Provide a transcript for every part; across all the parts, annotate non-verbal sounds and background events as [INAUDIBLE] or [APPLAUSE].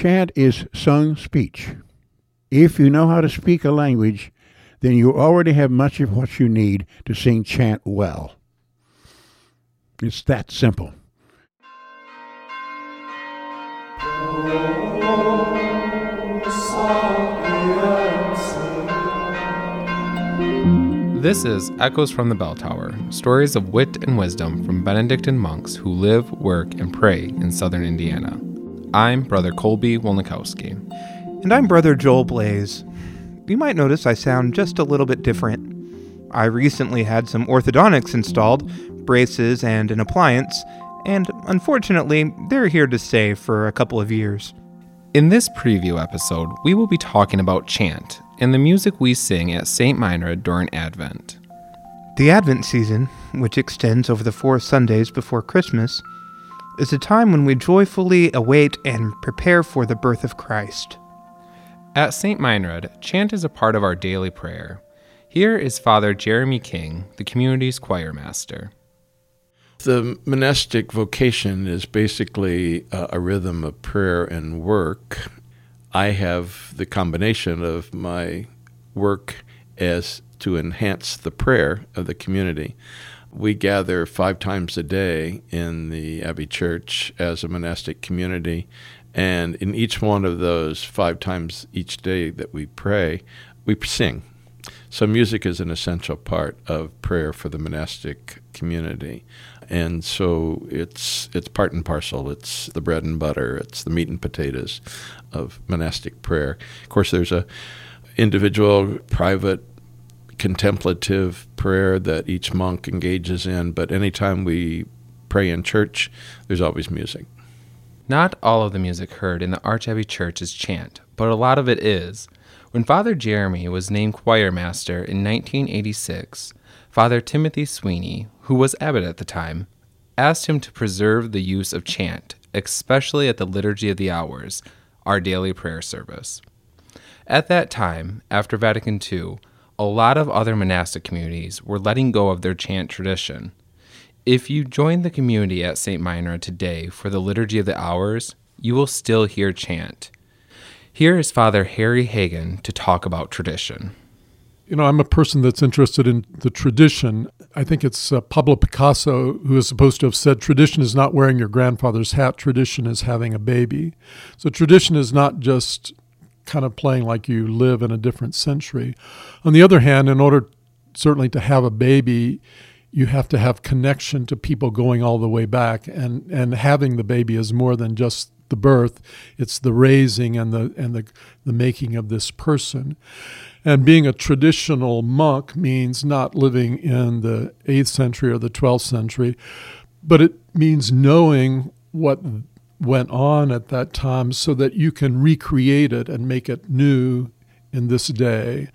Chant is sung speech. If you know how to speak a language, then you already have much of what you need to sing chant well. It's that simple. This is Echoes from the Bell Tower stories of wit and wisdom from Benedictine monks who live, work, and pray in southern Indiana. I'm Brother Colby Wolnikowski. And I'm Brother Joel Blaze. You might notice I sound just a little bit different. I recently had some orthodontics installed, braces, and an appliance, and unfortunately, they're here to stay for a couple of years. In this preview episode, we will be talking about chant and the music we sing at St. Meinrad during Advent. The Advent season, which extends over the four Sundays before Christmas, is a time when we joyfully await and prepare for the birth of Christ. At St. Meinrad, chant is a part of our daily prayer. Here is Father Jeremy King, the community's choir master. The monastic vocation is basically a, a rhythm of prayer and work. I have the combination of my work as to enhance the prayer of the community. We gather five times a day in the Abbey Church as a monastic community, and in each one of those five times each day that we pray, we sing. So, music is an essential part of prayer for the monastic community and so it's it's part and parcel. It's the bread and butter. It's the meat and potatoes of monastic prayer. Of course, there's a individual, private, contemplative prayer that each monk engages in. But anytime we pray in church, there's always music. Not all of the music heard in the Archabbey Church is chant, but a lot of it is. When Father Jeremy was named choir master in 1986, Father Timothy Sweeney, who was abbot at the time, asked him to preserve the use of chant, especially at the Liturgy of the Hours, our daily prayer service. At that time, after Vatican II, a lot of other monastic communities were letting go of their chant tradition. If you join the community at St. Meinrad today for the Liturgy of the Hours, you will still hear chant. Here is Father Harry Hagen to talk about tradition. You know, I'm a person that's interested in the tradition. I think it's uh, Pablo Picasso who is supposed to have said tradition is not wearing your grandfather's hat, tradition is having a baby. So tradition is not just kind of playing like you live in a different century. On the other hand, in order certainly to have a baby, you have to have connection to people going all the way back and and having the baby is more than just the birth it's the raising and the and the the making of this person and being a traditional monk means not living in the 8th century or the 12th century, but it means knowing what went on at that time so that you can recreate it and make it new in this day.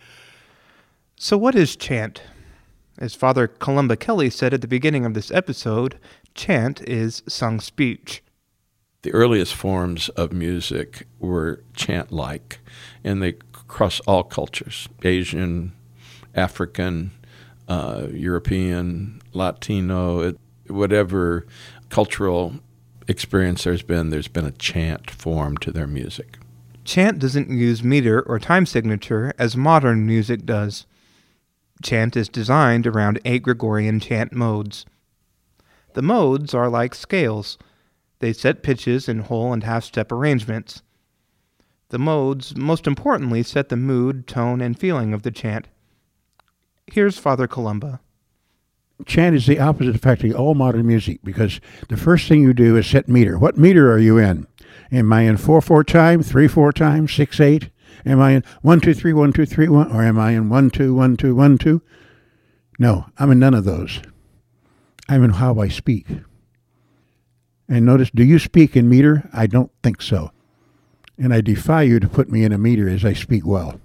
So, what is chant? As Father Columba Kelly said at the beginning of this episode, chant is sung speech. The earliest forms of music were chant like, and they cross all cultures Asian, African, uh, European, Latino, it, whatever cultural experience there's been, there's been a chant form to their music. Chant doesn't use meter or time signature as modern music does. Chant is designed around eight Gregorian chant modes. The modes are like scales. They set pitches in whole and half step arrangements. The modes, most importantly, set the mood, tone, and feeling of the chant. Here's Father Columba. Chant is the opposite of of all modern music because the first thing you do is set meter. What meter are you in? Am I in 4 4 time, 3 4 time, 6 8? Am I in 1 2 3 1 2 3 1? Or am I in 1 2 1 2 1 2? No, I'm in none of those. I'm in how I speak. And notice, do you speak in meter? I don't think so and I defy you to put me in a meter as I speak well.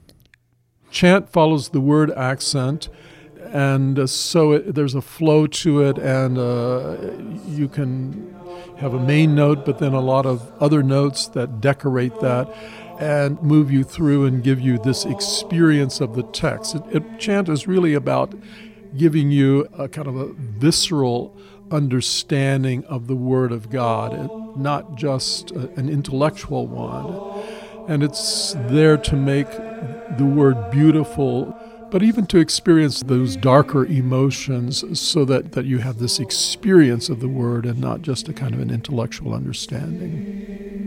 Chant follows the word accent, and so it, there's a flow to it, and uh, you can have a main note, but then a lot of other notes that decorate that and move you through and give you this experience of the text. It, it, chant is really about giving you a kind of a visceral understanding of the Word of God, not just a, an intellectual one. And it's there to make the Word beautiful, but even to experience those darker emotions so that, that you have this experience of the Word and not just a kind of an intellectual understanding.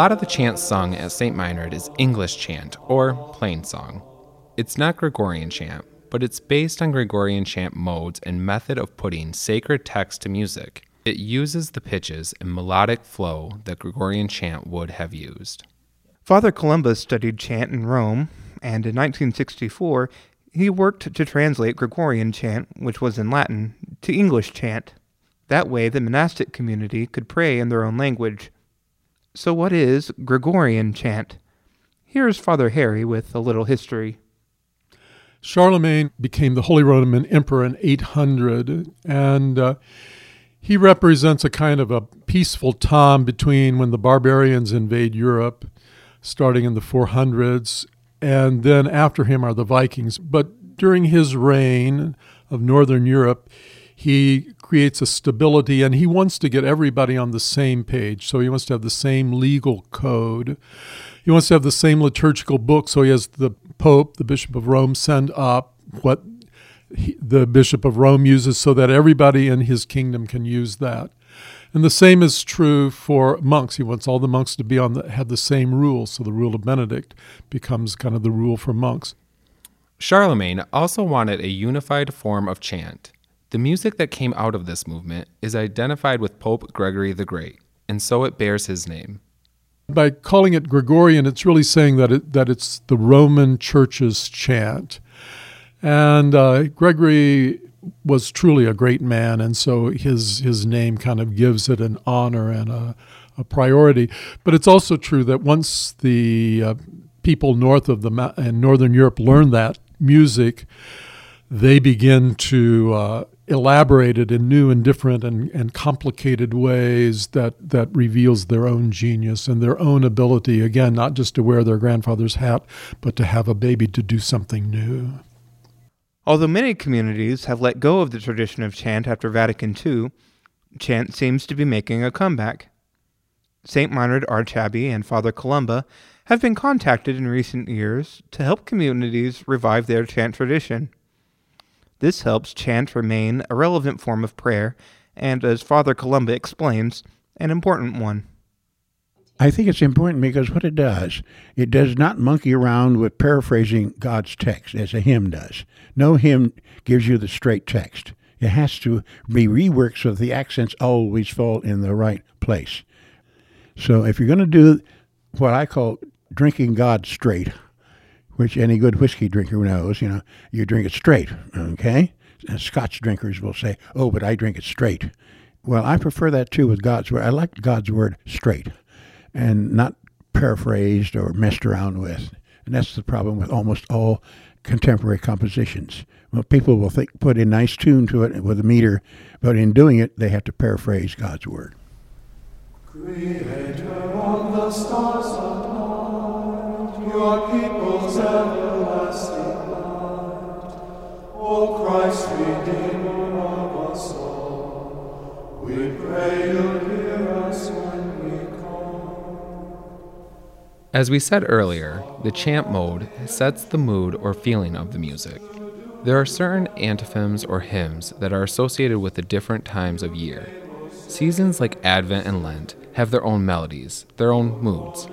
Lot of the chant sung at St. Meinrad is English chant, or plain song. It's not Gregorian chant, but it's based on Gregorian chant modes and method of putting sacred text to music. It uses the pitches and melodic flow that Gregorian chant would have used. Father Columba studied chant in Rome, and in 1964 he worked to translate Gregorian chant, which was in Latin, to English chant. That way, the monastic community could pray in their own language. So, what is Gregorian chant? Here's Father Harry with a little history. Charlemagne became the Holy Roman Emperor in 800, and uh, he represents a kind of a peaceful time between when the barbarians invade Europe, starting in the 400s, and then after him are the Vikings. But during his reign of Northern Europe, he creates a stability and he wants to get everybody on the same page. So he wants to have the same legal code. He wants to have the same liturgical book. So he has the Pope, the Bishop of Rome, send up what he, the Bishop of Rome uses so that everybody in his kingdom can use that. And the same is true for monks. He wants all the monks to be on the, have the same rule. So the rule of Benedict becomes kind of the rule for monks. Charlemagne also wanted a unified form of chant. The music that came out of this movement is identified with Pope Gregory the Great, and so it bears his name. By calling it Gregorian, it's really saying that it, that it's the Roman Church's chant. And uh, Gregory was truly a great man, and so his his name kind of gives it an honor and a, a priority. But it's also true that once the uh, people north of the and northern Europe learn that music, they begin to uh, elaborated in new and different and, and complicated ways that, that reveals their own genius and their own ability, again, not just to wear their grandfather's hat, but to have a baby to do something new. Although many communities have let go of the tradition of chant after Vatican II, chant seems to be making a comeback. St. Meinrad Archabbey and Father Columba have been contacted in recent years to help communities revive their chant tradition. This helps chant remain a relevant form of prayer, and as Father Columba explains, an important one. I think it's important because what it does, it does not monkey around with paraphrasing God's text as a hymn does. No hymn gives you the straight text. It has to be reworked so the accents always fall in the right place. So if you're going to do what I call drinking God straight, which any good whiskey drinker knows, you know, you drink it straight, okay? And Scotch drinkers will say, oh, but I drink it straight. Well, I prefer that too with God's word. I like God's word straight and not paraphrased or messed around with. And that's the problem with almost all contemporary compositions. Well, people will think, put a nice tune to it with a meter, but in doing it, they have to paraphrase God's word. Creator of the stars your of us all, we As we said earlier, the chant mode sets the mood or feeling of the music. There are certain antiphons or hymns that are associated with the different times of year. Seasons like Advent and Lent have their own melodies, their own moods.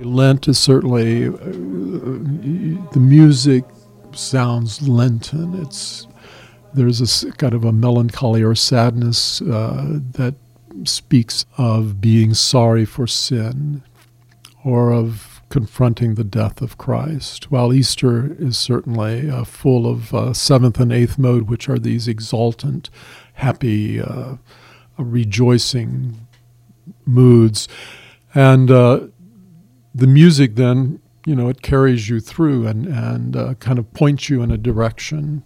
Lent is certainly uh, the music sounds Lenten. It's there's a kind of a melancholy or sadness uh, that speaks of being sorry for sin or of confronting the death of Christ, while Easter is certainly uh, full of uh, seventh and eighth mode, which are these exultant, happy, uh, rejoicing moods. And uh, the music then, you know, it carries you through and, and uh, kind of points you in a direction.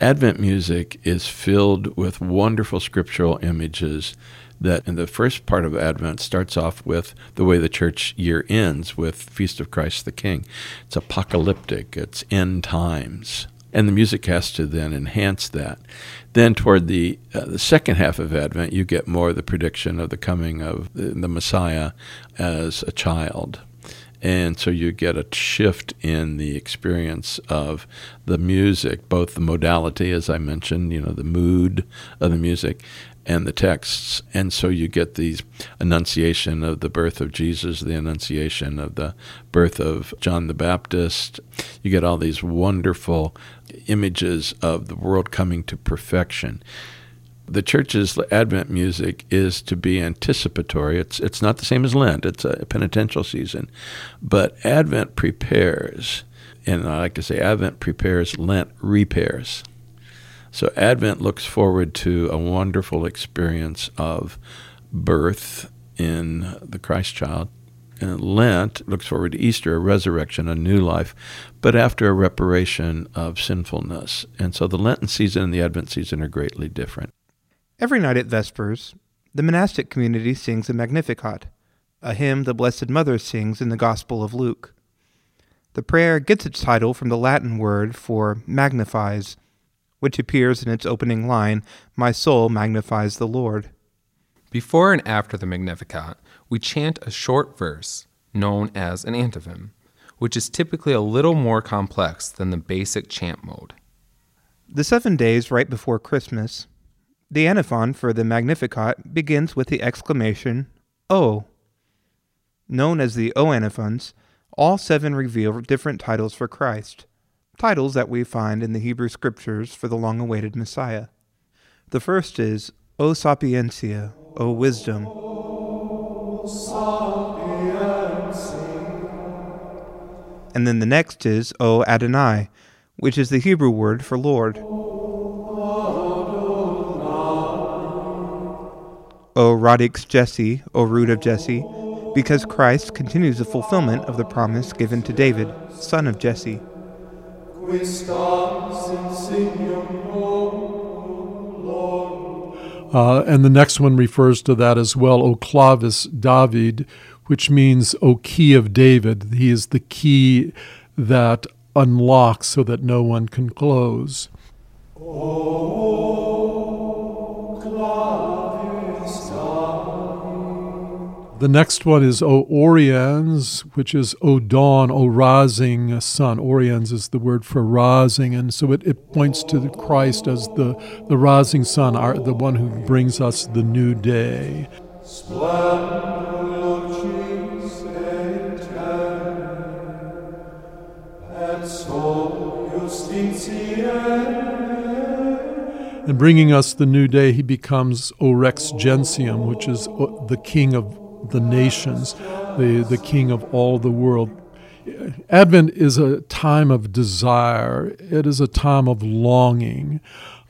Advent music is filled with wonderful scriptural images that in the first part of Advent starts off with the way the church year ends with Feast of Christ the King. It's apocalyptic, it's end times. And the music has to then enhance that. Then, toward the uh, the second half of Advent, you get more the prediction of the coming of the, the Messiah as a child. And so you get a shift in the experience of the music, both the modality, as I mentioned, you know, the mood of the music, and the texts. And so you get these annunciation of the birth of Jesus, the annunciation of the birth of John the Baptist. You get all these wonderful images of the world coming to perfection the church's Advent music is to be anticipatory. It's it's not the same as Lent. It's a penitential season, but Advent prepares, and I like to say Advent prepares, Lent repairs. So Advent looks forward to a wonderful experience of birth in the Christ child. And Lent looks forward to Easter, a resurrection, a new life, but after a reparation of sinfulness. And so the Lenten season and the Advent season are greatly different. Every night at Vespers, the monastic community sings a Magnificat, a hymn the Blessed Mother sings in the Gospel of Luke. The prayer gets its title from the Latin word for magnifies, which appears in its opening line, My soul magnifies the Lord. Before and after the Magnificat, we chant a short verse known as an antiphon, which is typically a little more complex than the basic chant mode. The seven days right before Christmas, the antiphon for the Magnificat begins with the exclamation, O. Known as the O antiphons, all seven reveal different titles for Christ, titles that we find in the Hebrew Scriptures for the long awaited Messiah. The first is, O sapientia, O wisdom. And then the next is, O Adonai, which is the Hebrew word for Lord. O Radix Jesse, O root of Jesse, because Christ continues the fulfillment of the promise given to David, son of Jesse. Uh, and the next one refers to that as well, O clavis David, which means O key of David. He is the key that unlocks so that no one can close. The next one is O Oriens, which is O dawn, O rising sun. Oriens is the word for rising, and so it, it points to Christ as the, the rising sun, our, the one who brings us the new day. And bringing us the new day, he becomes O Rex Gentium, which is the king of the nations, the, the king of all the world. Advent is a time of desire, it is a time of longing.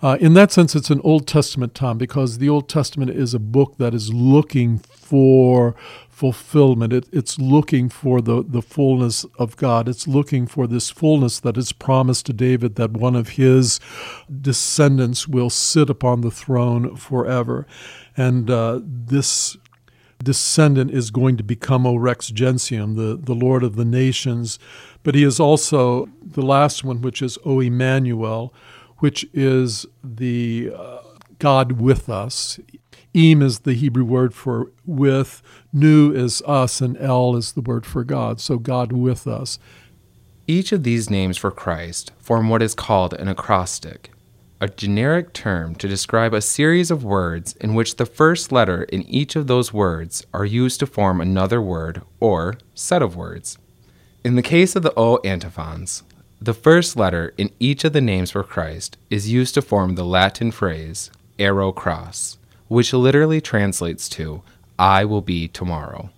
Uh, in that sense, it's an Old Testament time because the Old Testament is a book that is looking for fulfillment. It, it's looking for the, the fullness of God. It's looking for this fullness that is promised to David that one of his descendants will sit upon the throne forever. And uh, this descendant is going to become O Rex Gentium, the, the Lord of the nations. But he is also the last one, which is O Emmanuel, which is the uh, God with us. Em is the Hebrew word for with, Nu is us, and El is the word for God. So God with us. Each of these names for Christ form what is called an acrostic, a generic term to describe a series of words in which the first letter in each of those words are used to form another word or set of words. In the case of the O antiphons, The first letter in each of the names for Christ is used to form the Latin phrase ero cras, which literally translates to I will be tomorrow.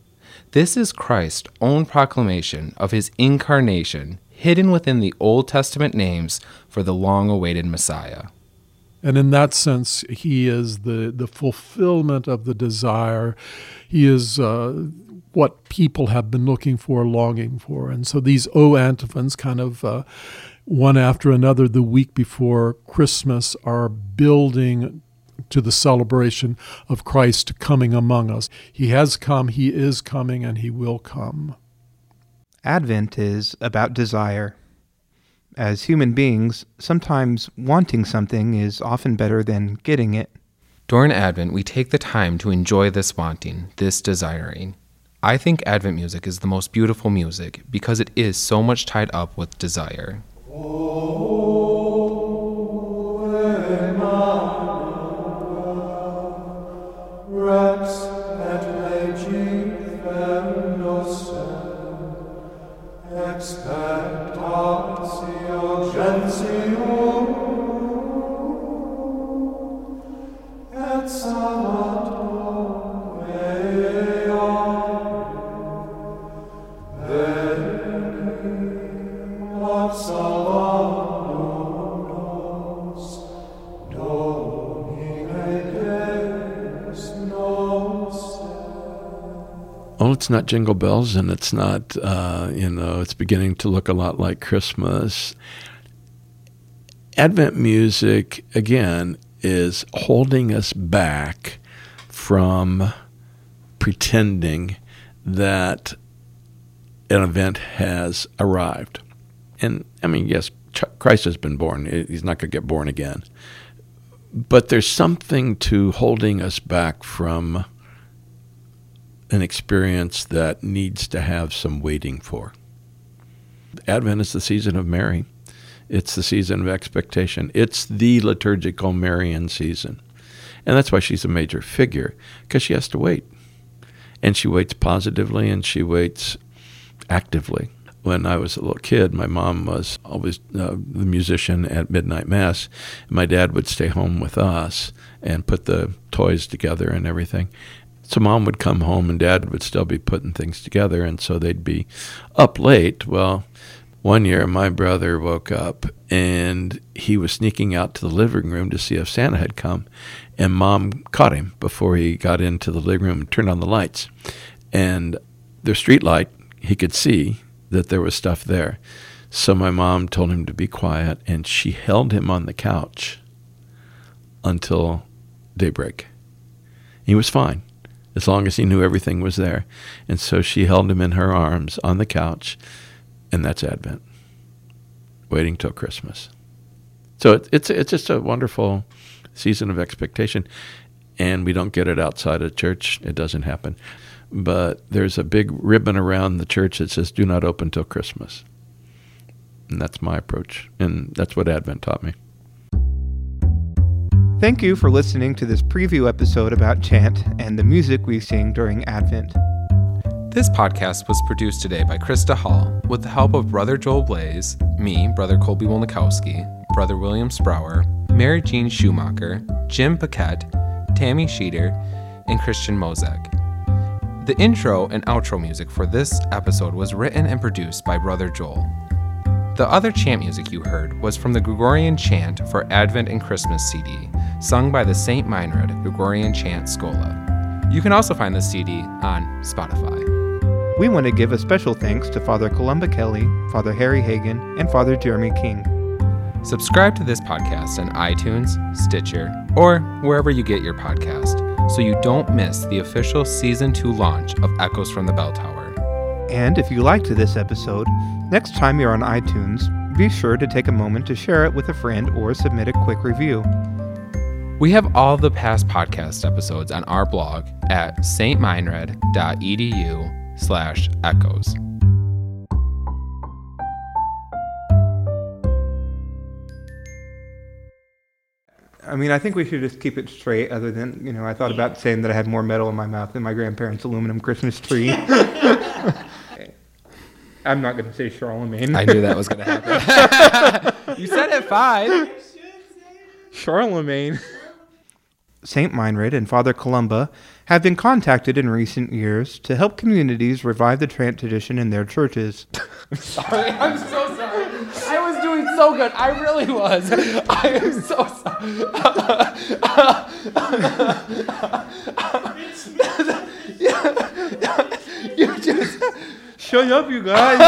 This is Christ's own proclamation of his incarnation hidden within the Old Testament names for the long awaited Messiah. And in that sense, he is the, the fulfillment of the desire. He is uh, what people have been looking for, longing for. And so these O antiphons, kind of uh, one after another, the week before Christmas, are building to the celebration of Christ coming among us. He has come, He is coming, and He will come. Advent is about desire. As human beings, sometimes wanting something is often better than getting it. During Advent, we take the time to enjoy this wanting, this desiring. I think Advent music is the most beautiful music because it is so much tied up with desire. Rex it's not Jingle Bells, and it's not, uh, you know, it's beginning to look a lot like Christmas. Advent music, again, is holding us back from pretending that an event has arrived. And I mean, yes, Christ has been born, he's not going to get born again. But there's something to holding us back from an experience that needs to have some waiting for. Advent is the season of Mary. It's the season of expectation. It's the liturgical Marian season. And that's why she's a major figure, because she has to wait. And she waits positively and she waits actively. When I was a little kid, my mom was always uh, the musician at midnight mass. And My dad would stay home with us and put the toys together and everything. So mom would come home and dad would still be putting things together, and so they'd be up late. Well, one year my brother woke up and he was sneaking out to the living room to see if Santa had come, and mom caught him before he got into the living room and turned on the lights. And the street light, he could see that there was stuff there. So my mom told him to be quiet, and she held him on the couch until daybreak. He was fine as long as he knew everything was there. And so she held him in her arms on the couch, and that's Advent, waiting till Christmas. So it, it's it's just a wonderful season of expectation, and we don't get it outside of church. It doesn't happen, but there's a big ribbon around the church that says "Do not open till Christmas," and that's my approach, and that's what Advent taught me. Thank you for listening to this preview episode about chant and the music we sing during Advent. This podcast was produced today by Krista Hall with the help of Brother Joel Blaze, me, Brother Colby Wolnikowski, Brother William Sprower, Mary Jean Schumacher, Jim Paquette, Tammy Sheeter, and Christian Mozek. The intro and outro music for this episode was written and produced by Brother Joel. The other chant music you heard was from the Gregorian Chant for Advent and Christmas CD, sung by the St. Meinrad Gregorian Chant Schola. You can also find the CD on Spotify. We want to give a special thanks to Father Columba Kelly, Father Harry Hagen, and Father Jeremy King. Subscribe to this podcast on iTunes, Stitcher, or wherever you get your podcast so you don't miss the official Season 2 launch of Echoes from the Bell Tower. And if you liked this episode, next time you're on iTunes, be sure to take a moment to share it with a friend or submit a quick review. We have all the past podcast episodes on our blog at stmeinrad.edu slash echoes. I mean, I think we should just keep it straight, other than, you know, I thought about saying that I had more metal in my mouth than my grandparents' aluminum Christmas tree. [LAUGHS] I'm not going to say Charlemagne. I knew that was going to happen. [LAUGHS] you said it five. Charlemagne. Saint Meinrad and Father Columba have been contacted in recent years to help communities revive the Trant tradition in their churches. [LAUGHS] Sorry, I'm so sorry. I was doing so good. I really was. I am so sorry. [LAUGHS] you just. Shut up, you guys.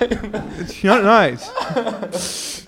[LAUGHS] it's not nice.